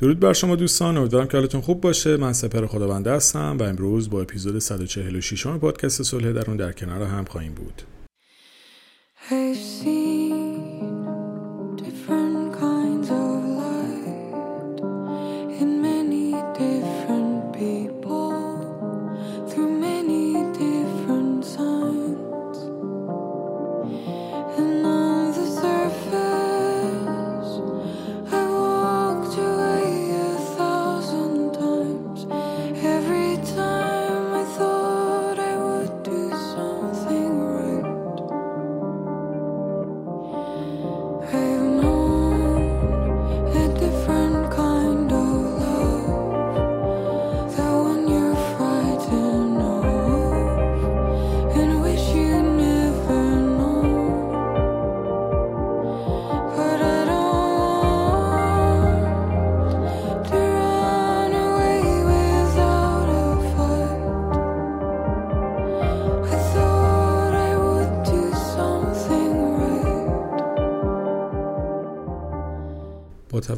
درود بر شما دوستان امیدوارم که حالتون خوب باشه. من سپر خداونده هستم و امروز با اپیزود 146 پادکست صلح درون در کنار هم خواهیم بود.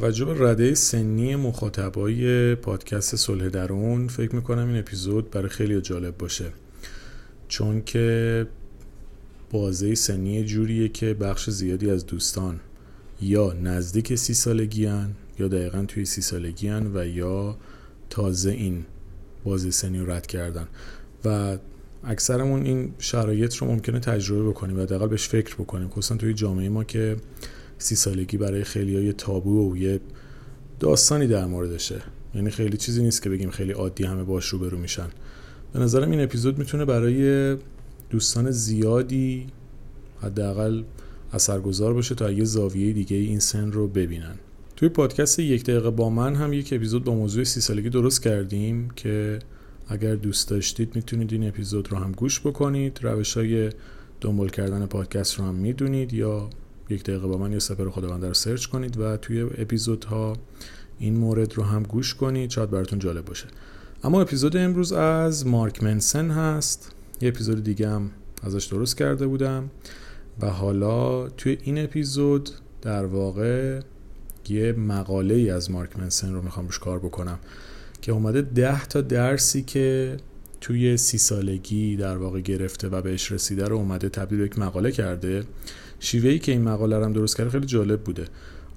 توجه به رده سنی مخاطبای پادکست صلح درون فکر می‌کنم این اپیزود برای خیلی جالب باشه. چون که بازه سنی جوریه که بخش زیادی از دوستان یا نزدیک سی سالگی هن یا دقیقا توی سی سالگی هن و یا تازه این بازه سنی رو رد کردن. و اکثرمون این شرایط رو ممکنه تجربه بکنیم و دقیقا بهش فکر بکنیم خصوصا توی جامعه ما که سی سالگی برای خیلی های تابو و یه داستانی در موردشه. یعنی خیلی چیزی نیست که بگیم خیلی عادی همه باش رو برو میشن. به نظرم این اپیزود می‌تونه برای دوستان زیادی حداقل اثرگذار باشه تا یه زاویه دیگه این سن رو ببینن. توی پادکست یک دقیقه با من هم یک اپیزود با موضوع سی سالگی درست کردیم که اگر دوست داشتید می‌تونید این اپیزود رو هم گوش بکنید. روش های دنبال کردن پادکست رو هم می‌دونید یا یک دقیقه با من یا سپر خداونده رو سرچ کنید و توی اپیزودها این مورد رو هم گوش کنید. شاید براتون جالب باشه. اما اپیزود امروز از مارک منسن هست. یه اپیزود دیگه هم ازش درست کرده بودم. و حالا توی این اپیزود در واقع یه مقاله ای از مارک منسن رو می‌خوام روش کار بکنم که اومده ده تا درسی که توی سی سالگی در واقع گرفته و بهش رسیده رو اومده تبدیل به یک مقاله کرده. شیوهی که این مقاله رو درست کرده خیلی جالب بوده.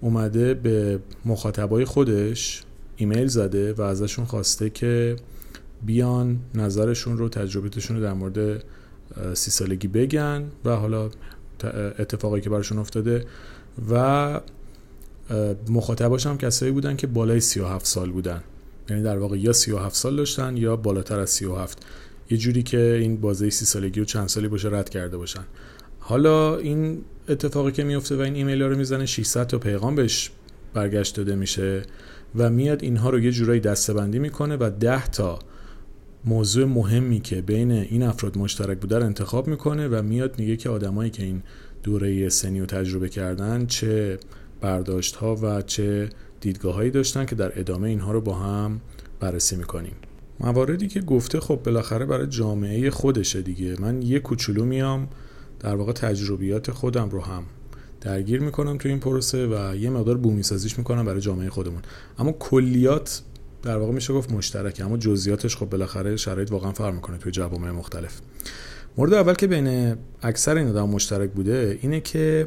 اومده به مخاطبای خودش ایمیل زده و ازشون خواسته که بیان نظرشون رو تجربتشون رو در مورد سی سالگی بگن و حالا اتفاقی که براشون افتاده و مخاطباش هم کسایی بودن که بالای 37 سال بودن. یعنی در واقع یا 37 سال داشتن یا بالاتر از 37 یه جوری که این بازه سی سالگی و چند سالی باشه رد کرده باشن. حالا این اتفاقی که میفته و این ایمیل ها رو می‌زنه 600 تا پیغام بهش برگشت داده میشه و میاد اینها رو یه جورایی دستبندی می‌کنه و 10 تا موضوع مهمی که بین این افراد مشترک بوده انتخاب می‌کنه و میاد میگه که آدمایی که این دوره سنی و تجربه کردن چه برداشت ها و چه دیدگاه هایی داشتن که در ادامه اینها رو با هم بررسی می‌کنیم. مواردی که گفته خب بالاخره برای جامعه خودشه دیگه. من یه کوچولو میام در واقع تجربیات خودم رو هم درگیر می‌کنم تو این پروسه و یه مقدار بومی سازیش می‌کنم برای جامعه خودمون. اما کلیات در واقع میشه گفت مشترکه اما جزئیاتش خب بالاخره شرایط واقعا فرق می‌کنه توی جوامع مختلف. مورد اول که بین اکثر این آدم مشترک بوده اینه که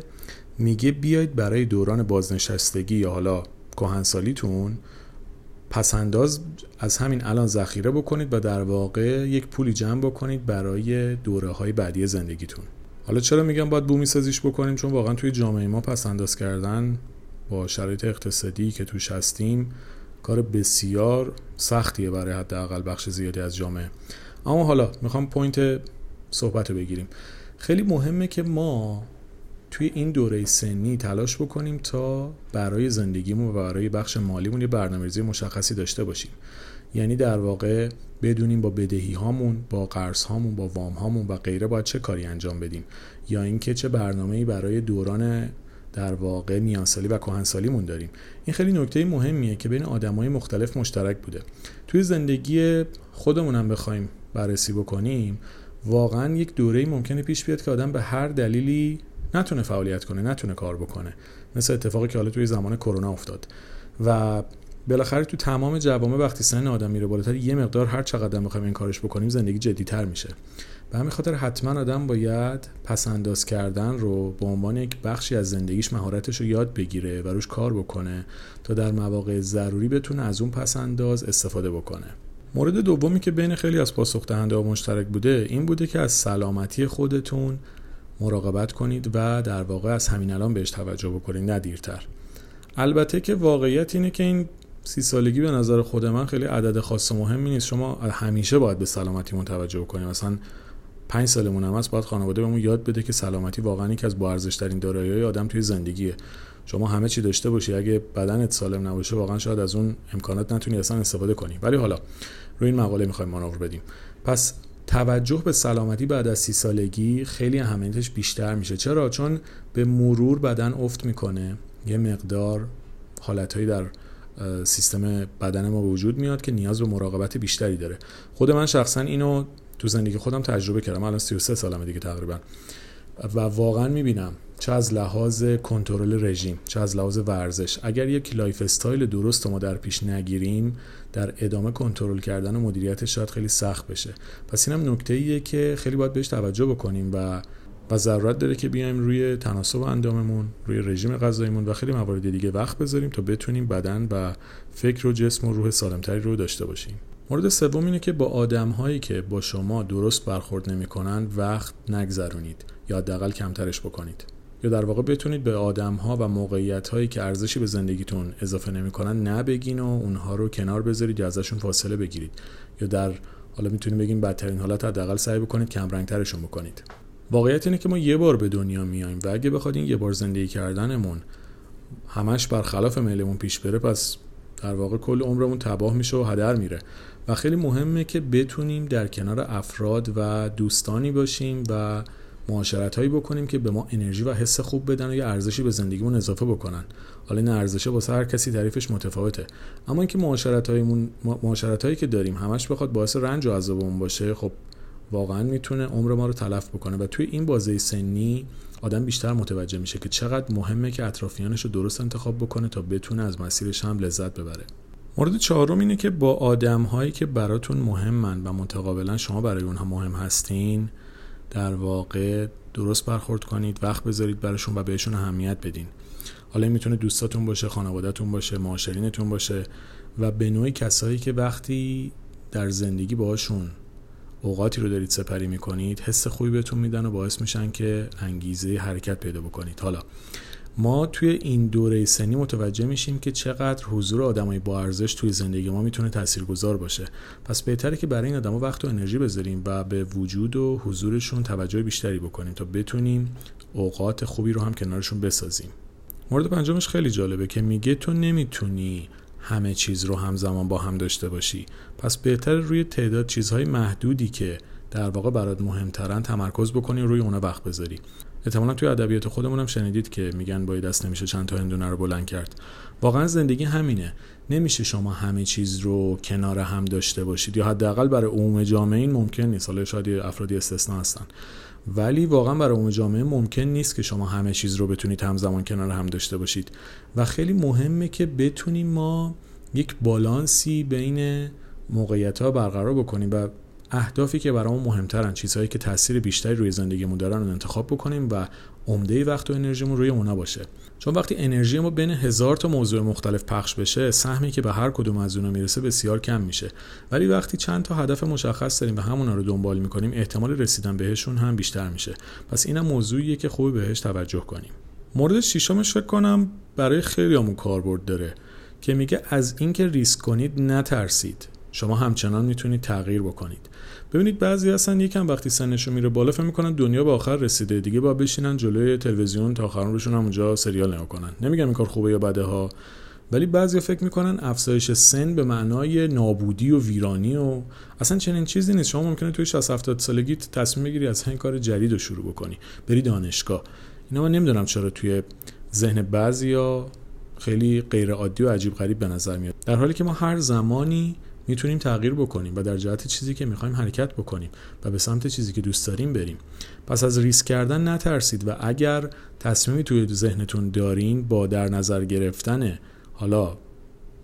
میگه بیاید برای دوران بازنشستگی یا حالا کهنسالیتون پسنداز از همین الان ذخیره بکنید و در واقع یک پولی جمع بکنید برای دوره های بعدی زندگیتون. حالا چرا میگم باید بومی سازیش بکنیم؟ چون واقعا توی جامعه ما پس انداز کردن با شرایط اقتصادی که توش هستیم کار بسیار سختیه برای حداقل بخش زیادی از جامعه. اما حالا می‌خوام پوینت صحبت رو بگیریم. خیلی مهمه که ما توی این دوره سنی تلاش بکنیم تا برای زندگیمون و برای بخش مالیمون یه برنامه‌ریزی مشخصی داشته باشیم. یعنی در واقع بدونیم با بدهی هامون با قرض هامون با وام هامون و غیره باید چه کاری انجام بدیم. یا اینکه چه برنامه‌ای برای دوران در واقع میانسالی و کهنسالیمون داریم. این خیلی نکته مهمیه که بین آدمای مختلف مشترک بوده. توی زندگی خودمون هم بخوایم بررسی بکنیم واقعا یک دوره ممکنه پیش بیاد که آدم به هر دلیلی نتونه فعالیت کنه نتونه کار بکنه. مثل اتفاقی که حالا توی زمان کرونا افتاد. و بالاخره تو تمام جوامع وقتی سن آدم میره بالاتر یه مقدار هر چقدر بخوایم این کارش بکنیم زندگی جدیتر میشه. به همین خاطر حتما آدم باید پس انداز کردن رو به عنوان یک بخشی از زندگیش مهارتش رو یاد بگیره و روش کار بکنه تا در مواقع ضروری بتونه از اون پس انداز استفاده بکنه. مورد دومی که بین خیلی از پاسخ دهنده ها مشترک بوده این بوده که از سلامتی خودتون مراقبت کنید و در واقع از همین الان بهش توجه بکنید نه دیرتر. البته که واقعیت اینه که این سی سالگی به نظر خود من خیلی عدد خاص مهمی نیست. شما همیشه باید به سلامتی توجه کنید مثلا پنج سالمون هم هست باید خانواده بهمون یاد بده که سلامتی واقعا یکی از با ارزش ترین دارایی آدم توی زندگیه. شما همه چی داشته باشی. اگه بدنت سالم نباشه واقعا شاید از اون امکانات نتونی اصلا استفاده کنی. ولی حالا روی این مقاله می‌خوایم مانور بدیم. پس توجه به سلامتی بعد از سی سالگی خیلی اهمیتش بیشتر میشه. چرا؟ چون به مرور بدن افت می‌کنه. یه مقدار حالتهایی در سیستم بدن ما به وجود میاد که نیاز به مراقبت بیشتری داره. خود من شخصا اینو تو زندگی خودم تجربه کردم. الان 33 سالمه دیگه تقریبا. و واقعا می‌بینم چه از لحاظ کنترل رژیم چه از لحاظ ورزش. اگر یک lifestyle درست ما در پیش نگیریم در ادامه کنترل کردن و مدیریتش شاید خیلی سخت بشه. پس اینم نکته ایه که خیلی باید بهش توجه بکنیم و و ضرورت داره که بیایم روی تناسب انداممون روی رژیم غذاییمون و خیلی موارد دیگه وقت بذاریم تا بتونیم بدن و فکر و جسم و روح سالمتری رو داشته باشیم. مورد سوم اینه که با آدم هایی که با شما درست برخورد نمی‌کنن وقت نگذرونید یا حداقل کمترش بکنید. یا در واقع بتونید به آدم ها و موقعیت هایی که ارزشی به زندگیتون اضافه نمی‌کنن نبگین و اونها رو کنار بذارید یا ازشون فاصله بگیرید. یا در حالا می‌تونیم بگیم بدترین حالت حداقل سعی بکنید کم رنگ ترشون بکنید. واقعیت اینه که ما یه بار به دنیا میایم و اگه بخواد این یه بار زندگی کردنمون همش برخلاف میلمون پیش بره پس در واقع کل عمرمون تباه میشه و هدر میره. و خیلی مهمه که بتونیم در کنار افراد و دوستانی باشیم و معاشرت هایی بکنیم که به ما انرژی و حس خوب بدن و یه ارزشی به زندگیمون اضافه بکنن. حالا این ارزشه واسه هر کسی تعریفش متفاوته. اما اینکه معاشرت هایی که داریم همش بخواد باعث رنج و عذابمون باشه خب واقعا می‌تونه عمر ما رو تلف بکنه. و توی این بازه سنی آدم بیشتر متوجه میشه که چقدر مهمه که اطرافیانش رو درست انتخاب بکنه تا بتونه از مسیرش هم لذت ببره. مورد چهارم اینه که با آدم هایی که براتون مهمن و متقابلا شما برای اونها مهم هستین در واقع درست برخورد کنید وقت بذارید براشون و بهشون اهمیت بدین. حالا می‌تونه دوستاتون باشه خانوادهتون باشه معاشرینتون باشه و به نوعی کسایی که وقتی در زندگی باشون اوقاتی رو دارید سپری می‌کنید حس خوبی بهتون میدن و باعث میشن که انگیزه حرکت پیدا بکنید. حالا ما توی این دوره سنی متوجه میشیم که چقدر حضور آدمای با ارزش توی زندگی ما می‌تونه تاثیرگذار باشه. پس بهتره که برای این آدما وقت و انرژی بذاریم و به وجود و حضورشون توجه بیشتری بکنیم تا بتونیم اوقات خوبی رو هم کنارشون بسازیم. مورد پنجمش خیلی جالبه که میگه تو نمی‌تونی همه چیز رو همزمان با هم داشته باشی. پس بهتر روی تعداد چیزهای محدودی که در واقع برات مهمترن تمرکز بکنی روی اونا وقت بذاری. احتمالا توی ادبیات خودمون هم شنیدید که میگن با دست نمیشه چند تا هندونه رو بلند کرد. واقعا زندگی همینه. نمیشه شما همه چیز رو کنار هم داشته باشید یا حداقل برای عموم جامعه این ممکن نیست. حالا شاید افرادی استثنا هستن. ولی واقعا برای عموم جامعه ممکن نیست که شما همه چیز رو بتونید همزمان کنار هم داشته باشید. و خیلی مهمه که بتونیم ما یک بالانسی بین موقعیت ها برقرار بکنیم و اهدافی که برامون مهمترن چیزهایی که تاثیر بیشتری روی زندگیمون دارن رو انتخاب بکنیم و عمده وقت و انرژیمون روی اونا باشه. چون وقتی انرژی ما بین هزار تا موضوع مختلف پخش بشه سهمی که به هر کدوم از اونا می‌رسه بسیار کم میشه. ولی وقتی چند تا هدف مشخص داریم و همونا رو دنبال می‌کنیم احتمال رسیدن بهشون هم بیشتر میشه. پس اینم موضوعیه که خوب بهش توجه کنیم. مورد ششمش فکر کنم برای خیلیامون کاربرد داره که میگه از اینکه ریسک کنید نترسید. شما همچنان می‌تونید تغییر بکنید. ببینید بعضی هستن یکم وقتی سنشون میره بالا فکر می‌کنن دنیا به آخر رسیده. دیگه با بشینن جلوی تلویزیون تا آخر عمرشون هم اونجا سریال نگاه کنن. نمیگم این کار خوبه یا بده ها ولی بعضی فکر می‌کنن افزایش سن به معنای نابودی و ویرانی و اصلا چنین چیزی نیست. شما ممکنه توی 60 70 سالگی تصمیم بگیری از این کار جدید رو شروع بکنی. بری دانشگاه. اینا من نمی‌دونم چرا توی ذهن بعضیا خیلی غیر عادی و عجیب غریب به نظر میاد. در حالی که ما هر زمانی می‌تونیم تغییر بکنیم و در جهت چیزی که می‌خوایم حرکت بکنیم و به سمت چیزی که دوست داریم بریم. پس از ریسک کردن نترسید و اگر تصمیمی توی ذهنتون دارین با در نظر گرفتن حالا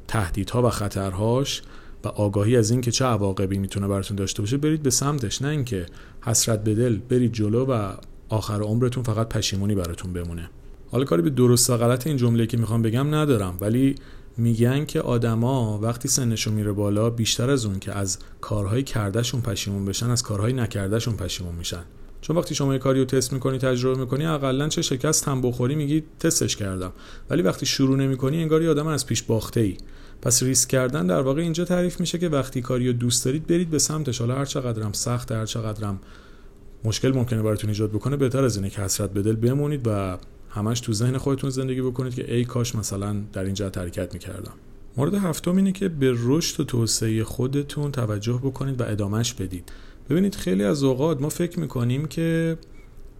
تهدیدها و خطرهاش و آگاهی از اینکه چه عواقبی می‌تونه براتون داشته باشه برید به سمتش. نه اینکه حسرت به دل برید جلو و آخر عمرتون فقط پشیمونی براتون بمونه. حالا کاری به درست و غلط این جمله که می‌خوام بگم ندارم ولی میگن که آدما وقتی سنشون میره بالا بیشتر از اون که از کارهای کردهشون پشیمون بشن از کارهای نکردهشون پشیمون میشن. چون وقتی شما یه کاری رو تست می‌کنی تجربه می‌کنی اقلا چه شکست هم بخوری میگی تستش کردم. ولی وقتی شروع نمی‌کنی انگار یه آدم از پیش باخته ای پس ریسک کردن در واقع اینجا تعریف میشه که وقتی کاری رو دوست دارید برید به سمتش. حالا هر چقدرم سخت هر چقدرم مشکل ممکنه براتون ایجاد بکنه بهتر از اینه که حسرت به دل بمونید و همش تو ذهن خودتون زندگی بکنید که ای کاش مثلا در اینجا حرکت می‌کردم. مورد هفتم اینه که به رشد و توسعه خودتون توجه بکنید و ادامش بدید. ببینید خیلی از اوقات ما فکر می‌کنیم که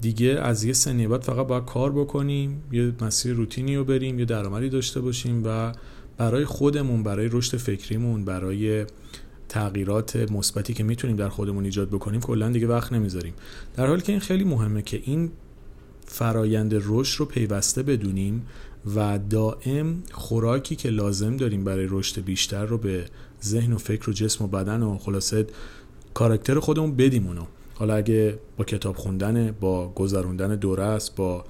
دیگه از یه سنی بعد فقط باید کار بکنیم یه مسیر روتینی رو بریم یه درآمدی داشته باشیم و برای خودمون برای رشد فکریمون برای تغییرات مثبتی که می‌تونیم در خودمون ایجاد بکنیم کلا دیگه وقت نمی‌ذاریم. در حالی که این خیلی مهمه که این فرایند رشد رو پیوسته بدونیم و دائم خوراکی که لازم داریم برای رشد بیشتر رو به ذهن و فکر و جسم و بدن و خلاصه کاراکتر خودمون بدیم اونو. حالا اگه با کتاب خوندن با گذروندن دوره است با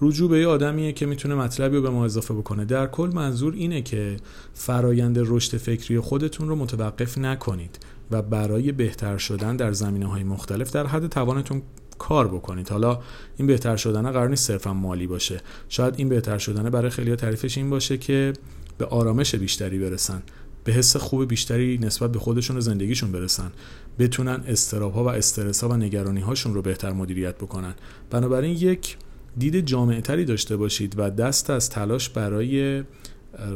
رجوع به یه آدمیه که می‌تونه مطلبی رو به ما اضافه بکنه. در کل منظور اینه که فرایند رشد فکری خودتون رو متوقف نکنید و برای بهتر شدن در زمینه های مختلف در حد توانتون کار بکنید. حالا این بهتر شدن قرار نیست صرفا مالی باشه. شاید این بهتر شدن برای خیلی تعریفش این باشه که به آرامش بیشتری برسن به حس خوب بیشتری نسبت به خودشون و زندگیشون برسن بتونن استراب ها و استرس ها و نگرانی هاشون رو بهتر مدیریت بکنن. بنابراین یک دید جامعه تری داشته باشید و دست از تلاش برای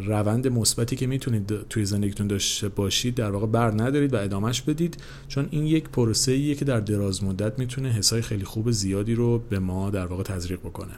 روند مثبتی که می‌تونید توی زندگیتون داشته باشید در واقع بر ندارید و ادامهش بدید چون این یک پروسه ایه که در دراز مدت می‌تونه حسای خیلی خوب زیادی رو به ما در واقع تزریق بکنه.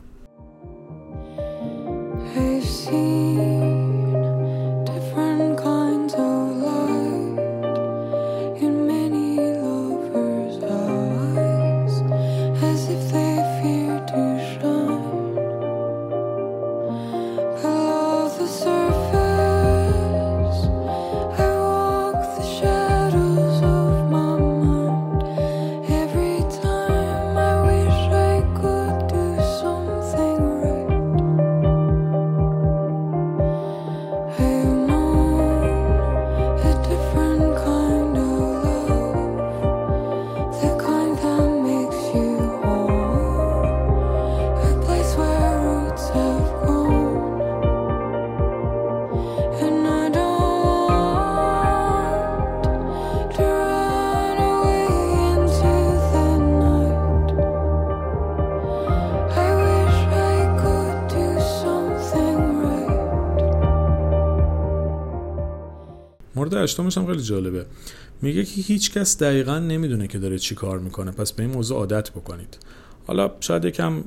مورد هشتمش هم خیلی جالبه. میگه که هیچ کس دقیقا نمی‌دونه که داره چی کار می‌کنه. پس به این موضوع عادت بکنید. حالا شاید یکم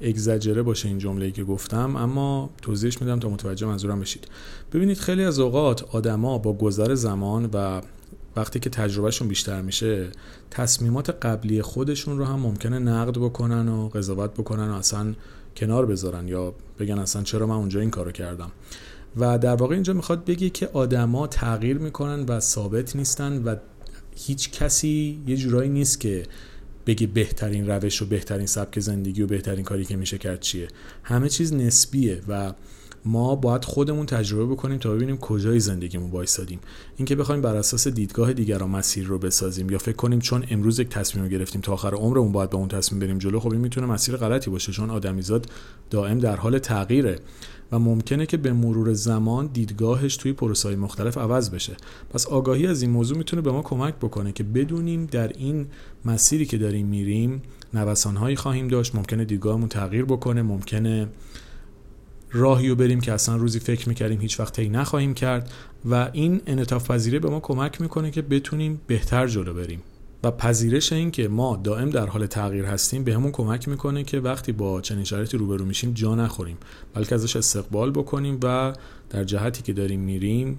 اگزجره باشه این جمله‌ای که گفتم اما توضیحش میدم تا متوجه منظورم بشید. ببینید خیلی از اوقات آدما با گذر زمان و وقتی که تجربهشون بیشتر میشه تصمیمات قبلی خودشون رو هم ممکنه نقد بکنن و قضاوت بکنن و اصلا کنار بذارن یا بگن اصلا چرا من اونجا این کارو کردم. و در واقع اینجا می‌خواد بگه که آدما تغییر می‌کنن و ثابت نیستن و هیچ کسی یه جورایی نیست که بگه بهترین روش و بهترین سبک زندگی و بهترین کاری که میشه کرد چیه. همه چیز نسبیه و ما باید خودمون تجربه بکنیم تا ببینیم کجای زندگیمون وایسادیم. اینکه بخوایم بر اساس دیدگاه دیگران مسیر رو بسازیم یا فکر کنیم چون امروز یک تصمیم رو گرفتیم تا آخر عمرمون باید با اون تصمیم بریم جلو خب این می‌تونه مسیر غلطی باشه چون آدمیزاد دائم در حال تغییره. و ممکنه که به مرور زمان دیدگاهش توی پروسه‌های مختلف عوض بشه. پس آگاهی از این موضوع می‌تونه به ما کمک بکنه که بدونیم در این مسیری که داریم میریم نوسانهایی خواهیم داشت ممکنه دیدگاهمون تغییر بکنه ممکنه راهی رو بریم که اصلا روزی فکر می‌کردیم هیچ وقت طی نخواهیم کرد و این انعطاف پذیری به ما کمک می‌کنه که بتونیم بهتر جلو بریم. و پذیرش این که ما دائم در حال تغییر هستیم به همون کمک می‌کنه که وقتی با چنین شرایطی روبرو میشیم جا نخوریم. بلکه ازش استقبال بکنیم و در جهتی که داریم میریم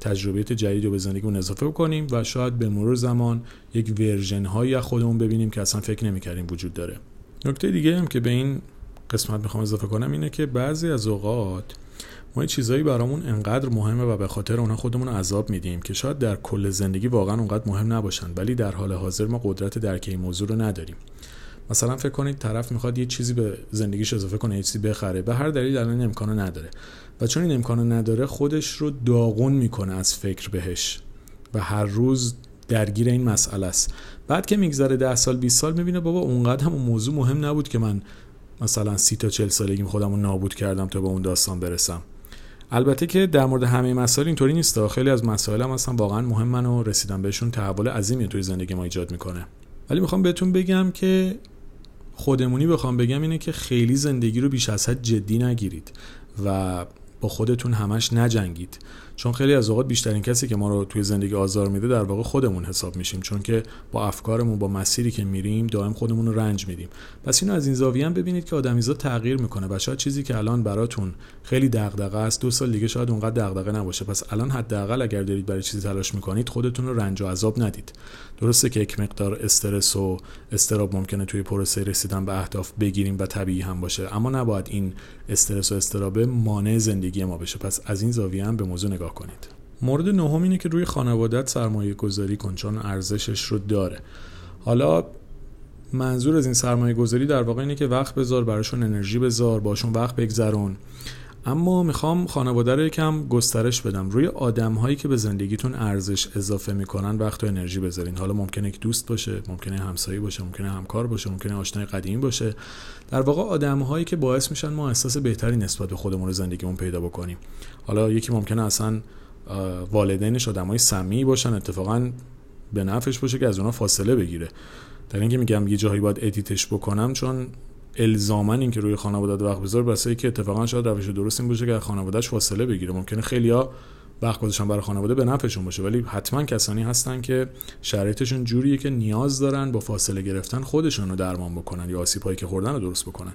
تجربیات جدید رو به زندگیمون اضافه بکنیم و شاید به مرور زمان یک ورژن هایی از خودمون ببینیم که اصلا فکر نمی‌کردیم وجود داره. نکته دیگه هم که به این قسمت می‌خوام اضافه کنم اینه که بعضی از اوقات ما یه چیزایی برامون انقدر مهمه و به خاطر اونها خودمون عذاب میدیم که شاید در کل زندگی واقعا اونقدر مهم نباشن ولی در حال حاضر ما قدرت درک این موضوع رو نداریم. مثلا فکر کنید طرف می‌خواد یه چیزی به زندگیش اضافه کنه یه چیزی بخره به هر دلیل الان امکانو نداره. و چون این امکانو نداره خودش رو داغون می‌کنه از فکر بهش. و هر روز درگیر این مسئله است. بعد که میگذره ده سال 20 سال می‌بینه بابا اونقدر هم اون موضوع مهم نبود که من مثلا سی تا چل سالگیم خودم رو نابود کردم تا به اون داستان برسم. البته که در مورد همه مسائل اینطوری نیست خیلی از مسائل هم اصلا واقعا مهمن و رسیدن بهشون تحول عظیمی توی زندگی ما ایجاد می‌کنه. ولی می‌خوام بهتون بگم که خودمونی بخوام بگم اینه که خیلی زندگی رو بیش از حد جدی نگیرید و با خودتون همش نجنگید. چون خیلی از اوقات بیشترین کسی که ما رو توی زندگی آزار میده در واقع خودمون حساب میشیم. چون که با افکارمون با مسیری که میریم دائم خودمون رو رنج میدیم. پس اینو از این زاویه هم ببینید که آدمیزا تغییر می‌کنه و شاید چیزی که الان براتون خیلی دغدغه است دو سال دیگه شاید اونقدر دغدغه نباشه. پس الان حداقل اگر دارید برای چیزی تلاش می‌کنید خودتون رو رنج و عذاب ندید. درسته که یک مقدار استرس و استراب ممکنه توی پروسه رسیدن به اهداف بگیریم و طبیعی هم باشه. اما نباید این استرس و استراب مانع زندگی ما بشه. پس از این زاویه هم به موضوع نگاه کنید. مورد نهم اینه که روی خانوادت سرمایه گذاری کن چون ارزشش رو داره. حالا منظور از این سرمایه گذاری در واقع اینه که وقت بذار براشون انرژی بذار باشون وقت بگذرون. اما می‌خوام خانواده رو یکم گسترش بدم. روی آدم هایی که به زندگیتون ارزش اضافه می‌کنن وقت و انرژی بذارین. حالا ممکنه یک دوست باشه ممکنه همسایه باشه ممکنه همکار باشه ممکنه آشنای قدیمی باشه. در واقع آدم هایی که باعث میشن ما احساس بهتری نسبت به خودمون رو زندگیمون پیدا بکنیم. حالا یکی ممکنه اصلا والدینش های سمی باشن اتفاقا به نفعش باشه که از اونا فاصله بگیره. در اینکه میگم یه جایی باید ادیتش بکنم چون الزاما که روی خانواده وقت بذار بسه که اتفاقا شاید روش درست این باشه که خانوادهش فاصله بگیره. ممکنه خیلیا وقت گذاشتن برای خانواده به نفعشون باشه ولی حتما کسانی هستن که شرایطشون جوریه که نیاز دارن با فاصله گرفتن خودشون رو درمان بکنن یا آسیب هایی که خوردن رو درست بکنن.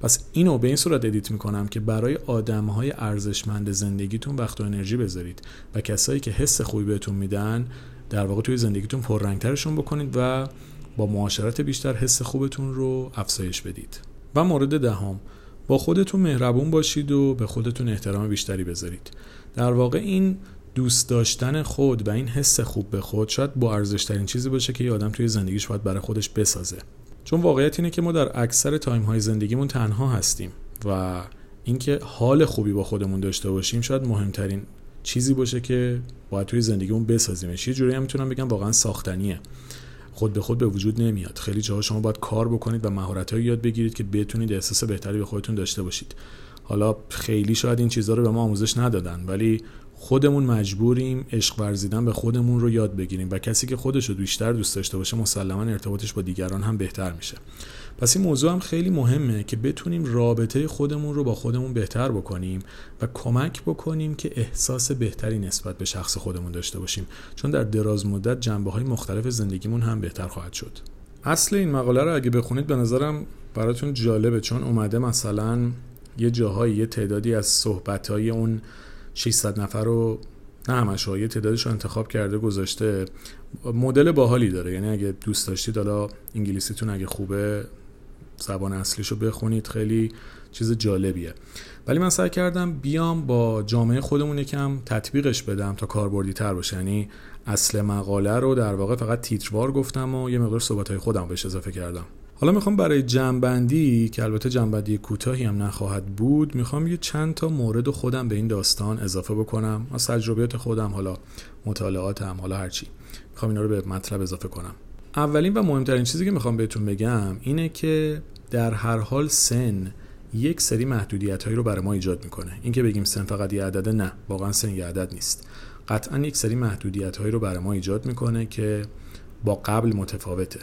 پس اینو به این صورت ادیت می‌کنم که برای آدم های ارزشمند زندگیتون وقت و انرژی بذارید و کسایی که حس خوبی بهتون میدن در واقع توی زندگیتون پررنگترشون بکنید و با معاشرت بیشتر حس خوبتون رو افزایش بدید. و مورد دهم با خودتون مهربون باشید و به خودتون احترام بیشتری بذارید. در واقع این دوست داشتن خود و این حس خوب به خود شاید با ارزش ترین چیزی باشه که یه آدم توی زندگیش باید برای خودش بسازه. چون واقعیت اینه که ما در اکثر تایم های زندگیمون تنها هستیم و اینکه حال خوبی با خودمون داشته باشیم شاید مهمترین چیزی باشه که باید توی زندگیمون بسازیمش. یه جوری هم می‌تونم بگم واقعا ساختنیه. خود به خود به وجود نمیاد. خیلی جاها شما باید کار بکنید و مهارت‌هایی یاد بگیرید که بتونید احساس بهتری به خودتون داشته باشید. حالا خیلی شاید این چیزها رو به ما آموزش ندادن ولی خودمون مجبوریم عشق ورزیدن به خودمون رو یاد بگیریم و کسی که خودش رو بیشتر دوست داشته باشه مسلما ارتباطش با دیگران هم بهتر میشه. پس این موضوع هم خیلی مهمه که بتونیم رابطه خودمون رو با خودمون بهتر بکنیم و کمک بکنیم که احساس بهتری نسبت به شخص خودمون داشته باشیم. چون در دراز مدت جنبه های مختلف زندگیمون هم بهتر خواهد شد. اصل این مقاله رو اگه بخونید به نظرم براتون جالبه چون اومده مثلا یه جاهایی یه تعدادی از صحبتهای اون 600 نفر رو نه همش یه تعدادش رو انتخاب کرده گذاشته. مدل باحالی داره. یعنی اگه دوست داشتید حالا انگلیسیتون اگه خوبه زبان اصلیشو بخونید خیلی چیز جالبیه. ولی من سعی کردم بیام با جامعه خودمون یکم تطبیقش بدم تا کاربردی تر باشه. یعنی اصل مقاله رو در واقع فقط تیتروار گفتم و یه مقدار صحبت های خودم بهش اضافه کردم. حالا می‌خوام برای جنبندی که البته جنبندی کوتاهی هم نخواهد بود می‌خوام یه چند تا مورد خودم به این داستان اضافه بکنم. از تجربیات خودم حالا مطالعاتم حالا هرچی می‌خوام اینا رو به مطلب اضافه کنم. اولین و مهمترین چیزی که می‌خوام بهتون بگم اینه که در هر حال سن یک سری محدودیت هایی رو برای ما ایجاد می‌کنه. این که بگیم سن فقط یه عدده نه واقعا سن یه عدد نیست. قطعا یک سری محدودیت هایی رو برای ما ایجاد می‌کنه که با قبل متفاوته.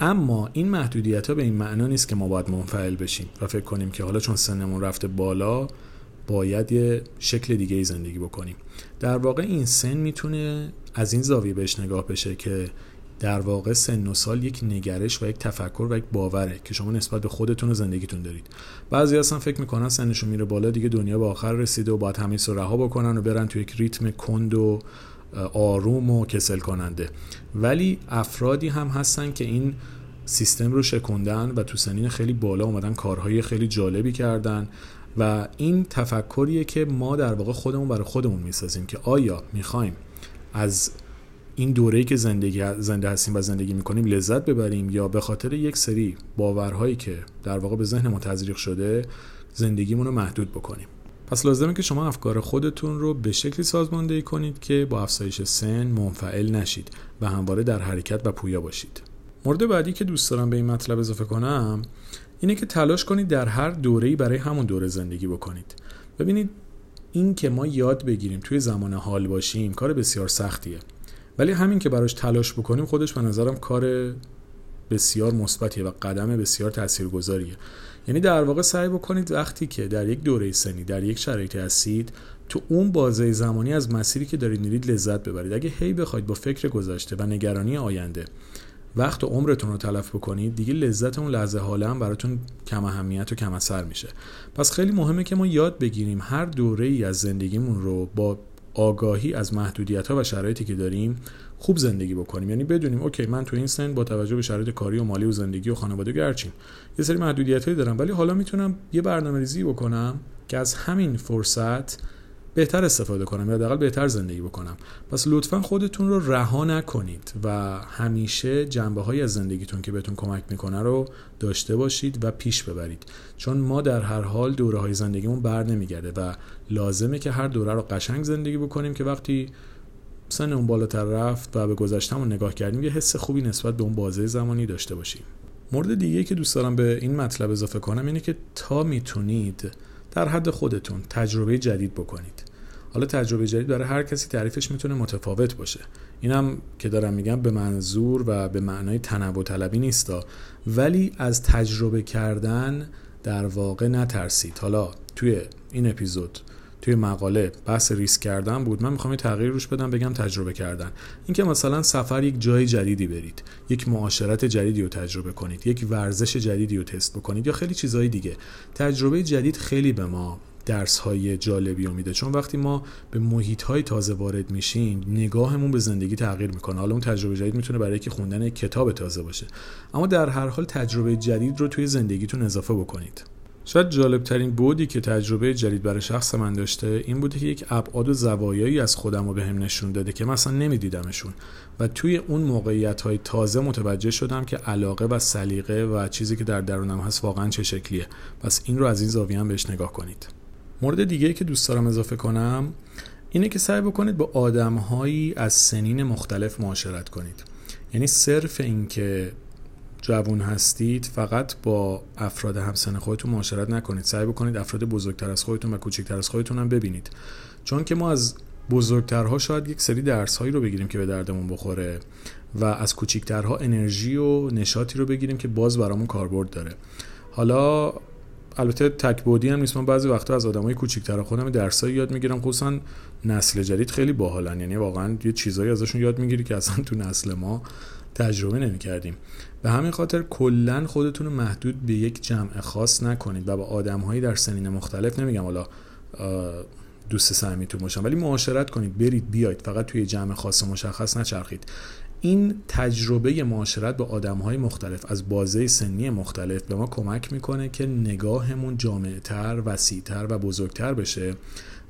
اما این محدودیت ها به این معنا نیست که ما باید منفعل بشیم و فکر کنیم که حالا چون سنمون رفته بالا باید یه شکل دیگه ای زندگی بکنیم. در واقع این سن می‌تونه از این زاویه بهش نگاه بشه که در واقع سن و سال یک نگرش و یک تفکر و یک باوره که شما نسبت به خودتون و زندگیتون دارید. بعضی اصلا فکر می‌کنن سنشون میره بالا دیگه دنیا به آخر رسیده و باید همه رو رها بکنن و برن تو یک ریتم کند و آروم و کسل کننده. ولی افرادی هم هستن که این سیستم رو شکندن و تو سنین خیلی بالا اومدن کارهای خیلی جالبی کردن و این تفکریه که ما در واقع خودمون برای خودمون می‌سازیم که آیا می‌خوایم از این دوره‌ای که زندگی زنده هستیم و زندگی می‌کنیم لذت ببریم یا به خاطر یک سری باورهایی که در واقع به ذهن ما تزریق شده زندگیمون رو محدود بکنیم؟ پس لازمه که شما افکار خودتون رو به شکلی سازماندهی کنید که با افزایش سن منفعل نشید و همواره در حرکت و پویا باشید. مورد بعدی که دوست دارم به این مطلب اضافه کنم اینه که تلاش کنید در هر دوره‌ای برای همون دوره زندگی بکنید. ببینید این که ما یاد بگیریم توی زمان حال باشیم کار بسیار سختیه. ولی همین که براش تلاش بکنیم خودش به نظرم کار بسیار مثبتیه و قدم بسیار تاثیرگذاریه. یعنی در واقع سعی بکنید وقتی که در یک دوره سنی در یک شرایطی هستید تو اون بازه زمانی از مسیری که دارید میرید لذت ببرید. اگه هی بخواید با فکر گذشته و نگرانی آینده وقت و عمرتون رو تلف بکنید دیگه لذت اون لحظه حالا هم براتون کم اهمیت و کم اثر میشه. پس خیلی مهمه که ما یاد بگیریم هر دوره ای از زندگیمون رو با آگاهی از محدودیت ها و شرایطی که داریم خوب زندگی بکنیم. یعنی بدونیم اوکی من تو این سن با توجه به شرایط کاری و مالی و زندگی و خانواده گرچیم. یه سری محدودیت هایی دارم ولی حالا می‌تونم یه برنامه ریزی بکنم که از همین فرصت بهتر استفاده کنم یا حداقل بهتر زندگی بکنم. پس لطفا خودتون رو رها نکنید و همیشه جنبه های از زندگیتون که بهتون کمک می‌کنه رو داشته باشید و پیش ببرید. چون ما در هر حال دوره های زندگیمون بر نمیگرده و لازمه که هر دوره رو قشنگ زندگی بکنیم که وقتی سن اون بالاتر رفت و به گذشتهمون نگاه کردیم یه حس خوبی نسبت به اون بازه زمانی داشته باشیم. مورد دیگه که دوست دارم به این مطلب اضافه کنم اینه که تا می‌تونید در حد خودتون تجربه جدید بکنید. حالا تجربه جدید برای هر کسی تعریفش می‌تونه متفاوت باشه. اینم که دارم میگم به منظور و به معنای تنوع طلبی نیستا ولی از تجربه کردن در واقع نترسید. حالا توی این اپیزود توی مقاله بحث ریسک کردن بود من می‌خوام تغییر روش بدم بگم تجربه کردن. اینکه مثلا سفر یک جای جدیدی برید یک معاشرت جدیدی رو تجربه کنید یک ورزش جدیدی رو تست بکنید یا خیلی چیزهای دیگه. تجربه جدید خیلی به ما درس های جالبی رو میده. چون وقتی ما به محیط های تازه وارد میشیم نگاهمون به زندگی تغییر می‌کنه. حالا اون تجربه جدید می‌تونه برای که خوندن کتاب تازه باشه. اما در هر حال تجربه جدید رو توی زندگیتون اضافه بکنید. شاید جالب ترین بودی که تجربه جدید برای شخص من داشته این بوده که یک ابعاد و زوایایی از خودم رو هم نشون داده که مثلا نمیدیدمشون. و توی اون موقعیت های تازه متوجه شدم که علاقه و سلیقه و چیزی که در درونم هست واقعا چه شکلیه. پس این رو از این زاویه هم بهش نگاه کنید. مورد دیگه که دوست دارم اضافه کنم اینه که سعی بکنید با آدمهایی از سنین مختلف معاشرت کنید. یعنی صرف اینکه جوون هستید فقط با افراد همسن خودتون معاشرت نکنید. سعی بکنید افراد بزرگتر از خودتون و کوچکتر از خودتون هم ببینید. چون که ما از بزرگترها شاید یک سری درس هایی رو بگیریم که به دردمون بخوره و از کوچیکترها انرژی و نشاطی رو بگیریم که باز برامون کاربرد داره. حالا البته تک بودی هم نیست. من بعضی وقتا از آدمای کوچیک‌تر خودم درسایی یاد می‌گیرم. خصوصا نسل جدید خیلی باحالن. یعنی واقعا یه چیزایی ازشون یاد می‌گیری که اصلا تو نسل ما تجربه نمی کردیم به همین خاطر کلا خودتون رو محدود به یک جمع خاص نکنید و با آدمهایی در سنین مختلف نمیگم حالا دوست صمیمیتون باشن ولی معاشرت کنید. برید بیاید. فقط توی جمع خاص مشخص نچرخید. این تجربه معاشرت با آدم های مختلف از بازه سنی مختلف به ما کمک می‌کنه که نگاهمون جامعتر، وسیعتر و بزرگتر بشه.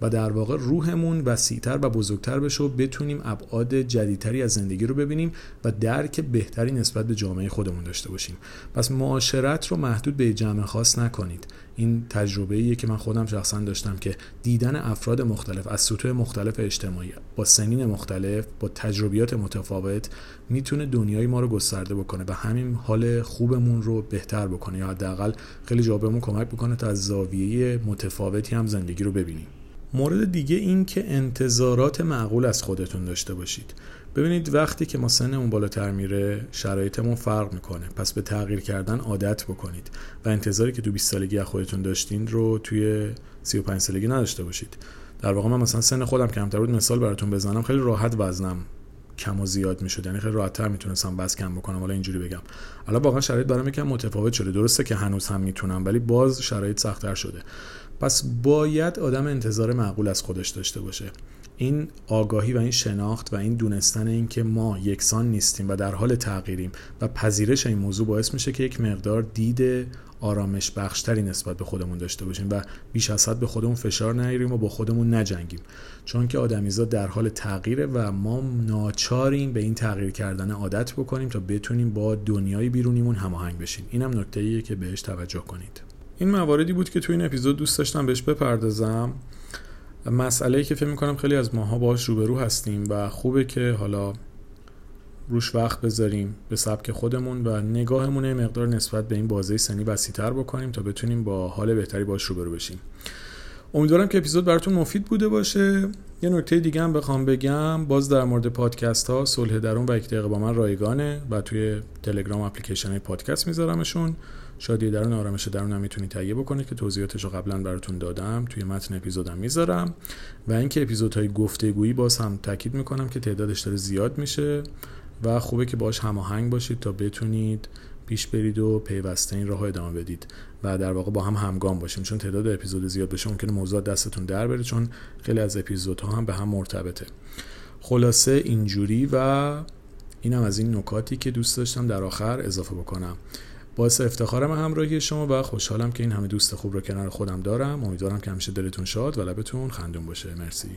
و در واقع روحمون وسیعتر و بزرگتر بشه و بتونیم ابعاد جدیدتری از زندگی رو ببینیم و درک بهتری نسبت به جامعه خودمون داشته باشیم. پس معاشرت رو محدود به جمع خاص نکنید. این تجربه ایه که من خودم شخصا داشتم که دیدن افراد مختلف از سطوح مختلف اجتماعی با سنین مختلف با تجربیات متفاوت می‌تونه دنیای ما رو گسترده بکنه و همین حال خوبمون رو بهتر بکنه یا حداقل خیلی جا کمک بکنه تا از زاویه متفاوتی هم زندگی رو ببینیم. مورد دیگه این که انتظارات معقول از خودتون داشته باشید. ببینید وقتی که ما سنمون بالاتر میره شرایطمون فرق می‌کنه. پس به تغییر کردن عادت بکنید و انتظاری که تو 20 سالگی از خودتون داشتین رو توی 35 سالگی نداشته باشید. در واقع من مثلا سن خودم کمتر بود مثال براتون بزنم خیلی راحت وزنم کم و زیاد می‌شد. یعنی خیلی راحتتر می‌تونستم بس کم بکنم. حالا اینجوری بگم. الان واقعا شرایط برام یکم متفاوت شده. درسته که هنوز هم می‌تونم ولی باز شرایط سختتر شده. پس باید آدم انتظار معقول از خودش داشته باشه. این آگاهی و این شناخت و این دونستن این که ما یکسان نیستیم و در حال تغییریم و پذیرش این موضوع باعث میشه که یک مقدار دید آرامش بخشتری نسبت به خودمون داشته باشیم و بیش از حد به خودمون فشار نیاریم و با خودمون نجنگیم. چون که آدمیزاد در حال تغییره و ما ناچاریم به این تغییر کردن عادت بکنیم تا بتونیم با دنیای بیرونیمون هماهنگ بشیم. اینم نکته که بهش توجه کنید. این مواردی بود که تو این اپیزود دوست داشتم بهش بپردازم. مسئله ای که فکر می‌کنم خیلی از ماها باهاش روبرو هستیم و خوبه که حالا روش وقت بذاریم به سبک خودمون و نگاهمون مقدار نسبت به این بازه سنی وسیتر بکنیم تا بتونیم با حال بهتری باش روبرو بشیم. امیدوارم که اپیزود براتون مفید بوده باشه. یه نکته دیگه هم بخوام بگم باز در مورد پادکست ها صلح درون و یک دقیقه با من رایگانه و توی تلگرام اپلیکیشن پادکست میذارمشون. شادی درون آرامش درون هم می‌تونید تهیه بکنید که توضیحاتش رو قبلا براتون دادم. توی متن اپیزودم می‌ذارم. و اینکه اپیزودهای گفتگویی باز هم تاکید می‌کنم که تعدادش داره زیاد میشه و خوبه که باش هماهنگ باشید تا بتونید پیش برید و پیوسته این راه ادامه بدید و در واقع با هم همگام باشیم. چون تعداد اپیزود زیاد بشه ممکنه موضوع دستتون در بره چون خیلی از اپیزودها هم به هم مرتبطه. خلاصه اینجوری و اینم از این نکاتی که دوست داشتم در آخر اضافه بکنم. باعث افتخارم همراهی شما و خوشحالم که این همه دوست خوب رو کنار خودم دارم. امیدوارم که همیشه دلتون شاد و لبتون خندون باشه. مرسی.